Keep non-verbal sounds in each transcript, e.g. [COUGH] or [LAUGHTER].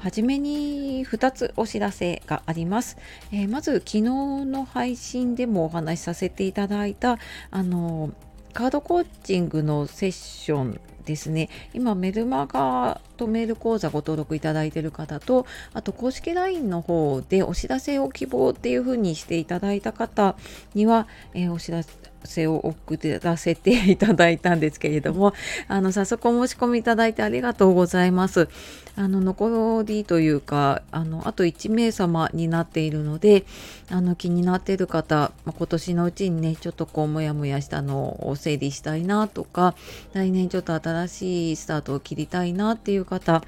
はじめに2つお知らせがあります。えーまず昨日の配信でもお話しさせていただいたあのカードコーチングのセッションですね。今メルマガとメール講座ご登録いただいている方と、あと公式 LINE の方でお知らせを希望っていう風にしていただいた方には、えーお知らせを送らせていただいたんですけれども、あの早速お申し込みいただいてありがとうございます。あの残りというかあのあと1名様になっているのであの気になっている方、ま今年のうちにねちょっとこうモヤモヤしたのを整理したいなとか来年ちょっと新しいスタートを切りたいなっていう方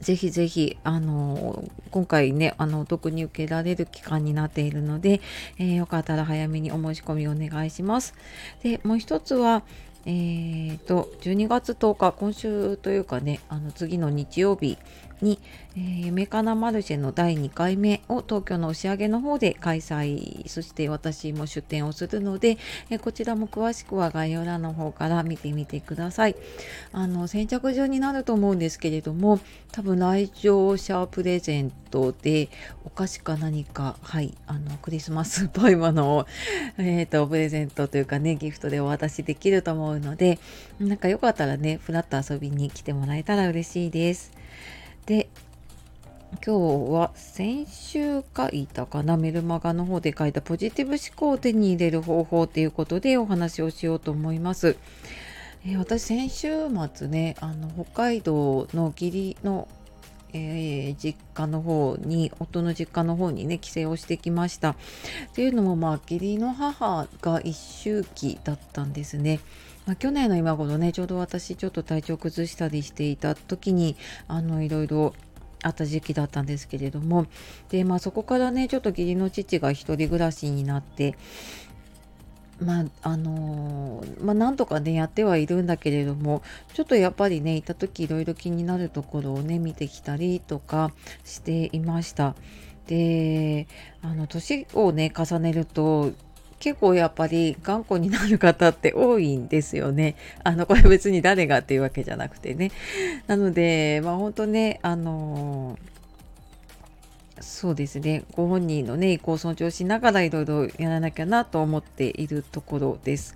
ぜひぜひ、あの、今回ね、あの、お得に受けられる期間になっているので、えーよかったら早めにお申し込みお願いします。で、もう一つは、えーと、12月10日、今週というかね、あの、次の日曜日に、えー夢かなマルシェの第2回目を東京の押上の方で開催、そして私も出店をするので、えーこちらも詳しくは概要欄の方から見てみてください。あの先着順になると思うんですけれども多分来場者プレゼントでお菓子か何かはいあのクリスマスっぽいものを、[LAUGHS] えー、とプレゼントというかねギフトでお渡しできると思うのでなんかよかったらねふらっと遊びに来てもらえたら嬉しいです。で今日は先週書いたかなメルマガの方で書いたポジティブ思考を手に入れる方法ということでお話をしようと思います。えー私先週末ねあの北海道の義理の、えー実家の方に夫の実家の方にね帰省をしてきましたっていうのもまあ義理の母が一周期だったんですね。まあ、去年の今頃ねちょうど私ちょっと体調崩したりしていた時にあのいろいろあった時期だったんですけれどもでまあそこからねちょっと義理の父が一人暮らしになってまああのーまあなんとかねやってはいるんだけれどもちょっとやっぱりね行った時いろいろ気になるところをね見てきたりとかしていました。であの年をね重ねると結構やっぱり頑固になる方って多いんですよね。あのこれ別に誰がっていうわけじゃなくてね。なのでまあ本当ねあのーそうですねご本人のね意向を尊重しながらいろいろやらなきゃなと思っているところです。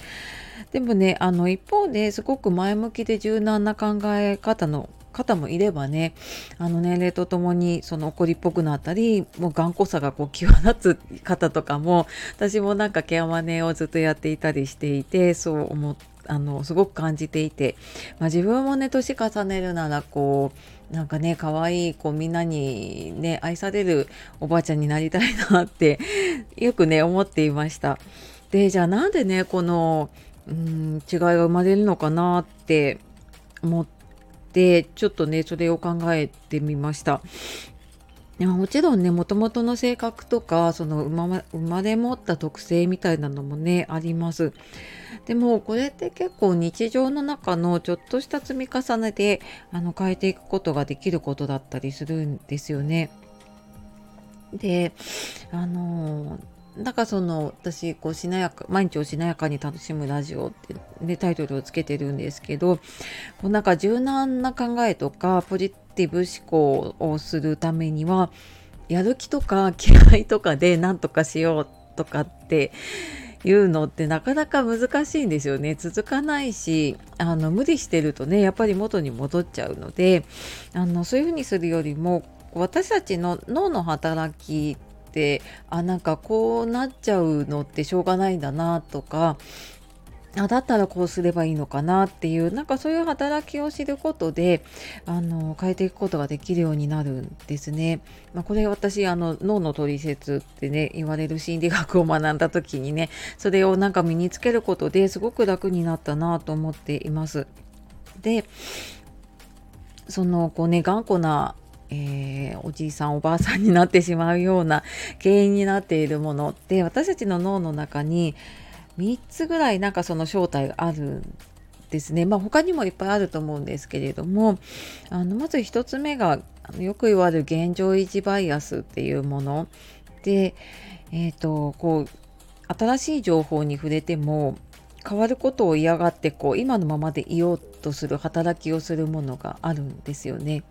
でもねあの一方ですごく前向きで柔軟な考え方の方もいればねあの年齢とともにその怒りっぽくなったりもう頑固さがこう際立つ方とかも私もなんかケアマネをずっとやっていたりしていてそう思っあのすごく感じていて、まあ、自分もね年重ねるならこうなんかね可愛いこみんなにね愛されるおばあちゃんになりたいなって [LAUGHS] よくね思っていました。でじゃあなんでねこのうん違いが生まれるのかなって思ってちょっとねそれを考えてみました。いやもちろんねもともとの性格とかその生ま生まれ持った特性みたいなのもねあります。でもこれって結構日常の中のちょっとした積み重ねであの変えていくことができることだったりするんですよね。であのなんかその私こうしなやか毎日をしなやかに楽しむラジオってねタイトルをつけてるんですけどこうなんか柔軟な考えとかポジティブ思考をするためにはやる気とか気合とかで何とかしようとかっていうのってなかなか難しいんですよね。続かないしあの無理してるとねやっぱり元に戻っちゃうのであのそういうふうにするよりも私たちの脳の働きってあなんかこうなっちゃうのってしょうがないんだなとかあだったらこうすればいいのかなっていうなんかそういう働きを知ることであの変えていくことができるようになるんですね。まあ、これ私あの脳の取説ってね言われる心理学を学んだ時にねそれをなんか身につけることですごく楽になったなと思っています。でそのこうね頑固なえー、おじいさんおばあさんになってしまうような原因になっているものって私たちの脳の中に3つぐらいなんかその正体があるんですね。まあ他にもいっぱいあると思うんですけれどもあのまず1つ目がよく言われる現状維持バイアスっていうもので、えーとこう新しい情報に触れても変わることを嫌がってこう今のままでいようとする働きをするものがあるんですよね。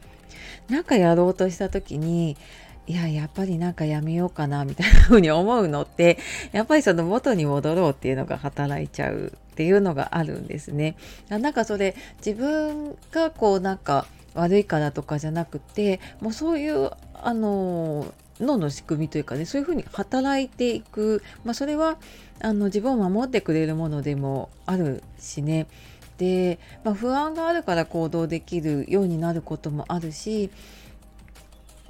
なんかやろうとした時にいややっぱりなんかやめようかなみたいな風に思うのって [LAUGHS] やっぱりその元に戻ろうっていうのが働いちゃうっていうのがあるんですね。なんかそれ自分がこうなんか悪いからとかじゃなくてもうそういうあの脳の仕組みというかねそういうふうに働いていく、まあ、それはあの自分を守ってくれるものでもあるしねで、まあ、不安があるから行動できるようになることもあるし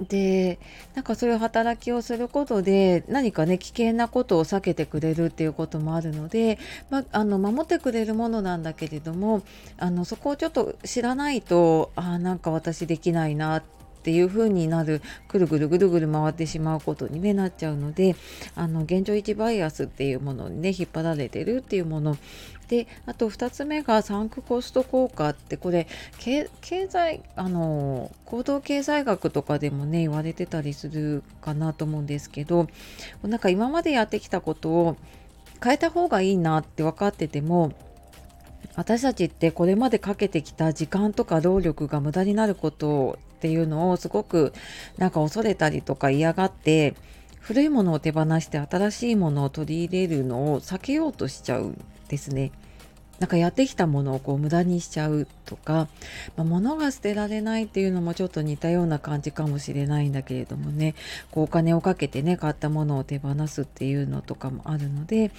でなんかそういう働きをすることで何かね危険なことを避けてくれるっていうこともあるので、まあ、の守ってくれるものなんだけれどもあのそこをちょっと知らないとあなんか私できないなってっていう風になるぐるぐるぐるぐる回ってしまうことに、ね、なっちゃうのであの現状維持バイアスっていうものにね引っ張られてるっていうものであと2つ目がサンクコスト効果ってこれ経済あの行動経済学とかでもね言われてたりするかなと思うんですけどなんか今までやってきたことを変えた方がいいなって分かってても私たちってこれまでかけてきた時間とか労力が無駄になることっていうのをすごくなんか恐れたりとか嫌がって古いものを手放して新しいものを取り入れるのを避けようとしちゃうんですね。なんかやってきたものをこう無駄にしちゃうとか、まあ、物が捨てられないっていうのもちょっと似たような感じかもしれないんだけれどもね。こうお金をかけてね買ったものを手放すっていうのとかもあるので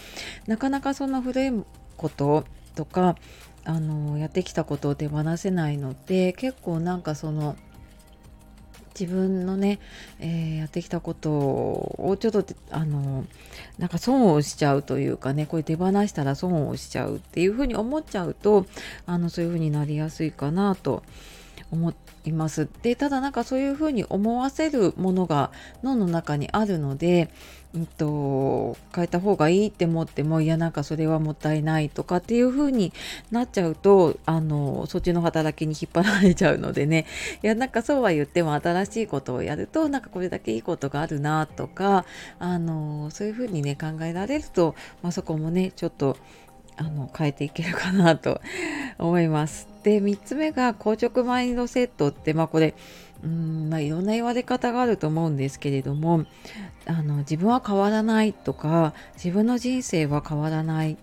なかなかその古いこととかあのやってきたことを手放せないので結構なんかその自分のね、えー、やってきたことをちょっとあのなんか損をしちゃうというかねこれ手放したら損をしちゃうっていうふうに思っちゃうとあのそういうふうになりやすいかなと思います。でただなんかそういうふうに思わせるものが脳の中にあるので、うんと、変えた方がいいって思ってもいやなんかそれはもったいないとかっていう風になっちゃうとあのそっちの働きに引っ張られちゃうのでねいやなんかそうは言っても新しいことをやるとなんかこれだけいいことがあるなとかあのそういう風にね考えられると、まあ、そこもねちょっとあの変えていけるかなと思います。[LAUGHS] で3つ目が硬直マインドセットってまあこれうんまあいろんな言われ方があると思うんですけれどもあの自分は変わらないとか自分の人生は変わらない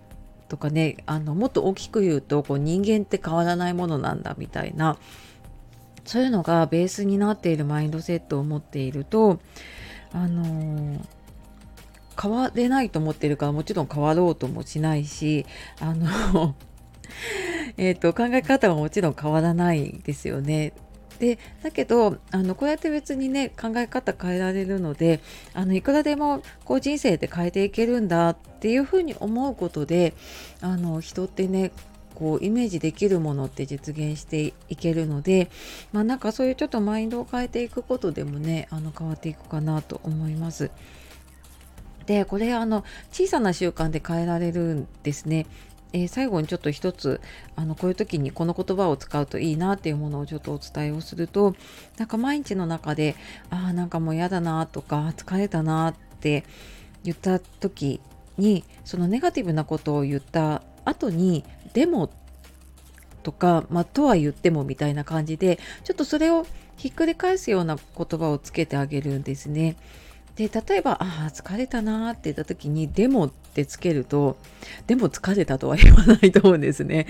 とかねあのもっと大きく言うとこう人間って変わらないものなんだみたいなそういうのがベースになっているマインドセットを持っているとあのー変われないと思ってるからもちろん変わろうともしないしあの [LAUGHS] えと考え方はもちろん変わらないですよね。でだけどあのこうやって別にね考え方変えられるのであのいくらでもこう人生で変えていけるんだっていうふうに思うことであの人ってねこうイメージできるものって実現していけるので、まあ、なんかそういうちょっとマインドを変えていくことでもねあの変わっていくかなと思います。でこれあの小さな習慣で変えられるんですね。えー、最後にちょっと一つあのこういう時にこの言葉を使うといいなっていうものをちょっとお伝えをするとなんか毎日の中でああなんかもう嫌だなとか疲れたなって言った時にそのネガティブなことを言った後にでもとか、まあ、とは言ってもみたいな感じでちょっとそれをひっくり返すような言葉をつけてあげるんですね。で例えば「ああ疲れたな」って言った時に「でも」ってつけるとでも疲れたとは言わないと思うんですね。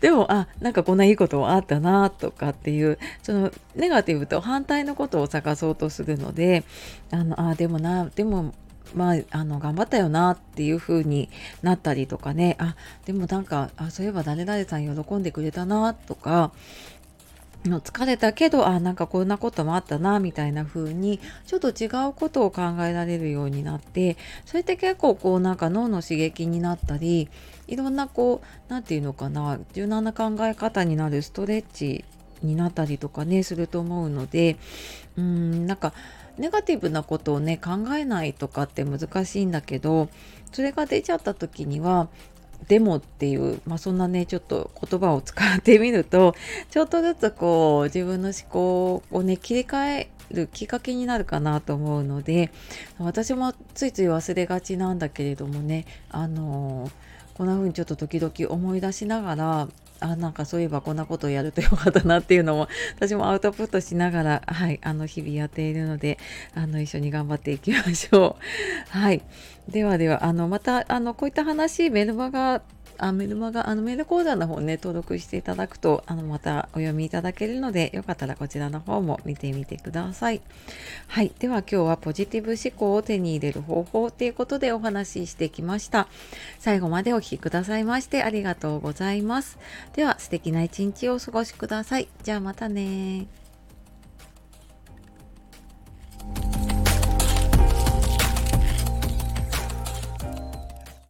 でもあなんかこんないいことあったなとかっていうそのネガティブと反対のことを探そうとするのであのあでもなでもまあ、あの頑張ったよなっていう風になったりとかねあでもなんかあそういえば誰々さん喜んでくれたなとかの疲れたけどあなんかこんなこともあったなみたいな風にちょっと違うことを考えられるようになってそれって結構こうなんか脳の刺激になったりいろんなこう何て言うのかな柔軟な考え方になるストレッチになったりとかねすると思うのでうんなんかネガティブなことをね考えないとかって難しいんだけどそれが出ちゃった時にはデモっていう、まあ、そんなねちょっと言葉を使ってみるとちょっとずつこう自分の思考をね切り替えるきっかけになるかなと思うので私もついつい忘れがちなんだけれどもねあのこんな風にちょっと時々思い出しながらあなんかそういえばこんなことをやるとよかったなっていうのも私もアウトプットしながら、[LAUGHS] はい、あの日々やっているのであの一緒に頑張っていきましょう。[LAUGHS] はい、ではではあのまたあのこういった話メルマガあメルマガ、あのメール講座の方ね、登録していただくと、あの、またお読みいただけるので、よかったらこちらの方も見てみてください。はい。では今日はポジティブ思考を手に入れる方法ということでお話ししてきました。最後までお聴きくださいましてありがとうございます。では素敵な一日をお過ごしください。じゃあまたね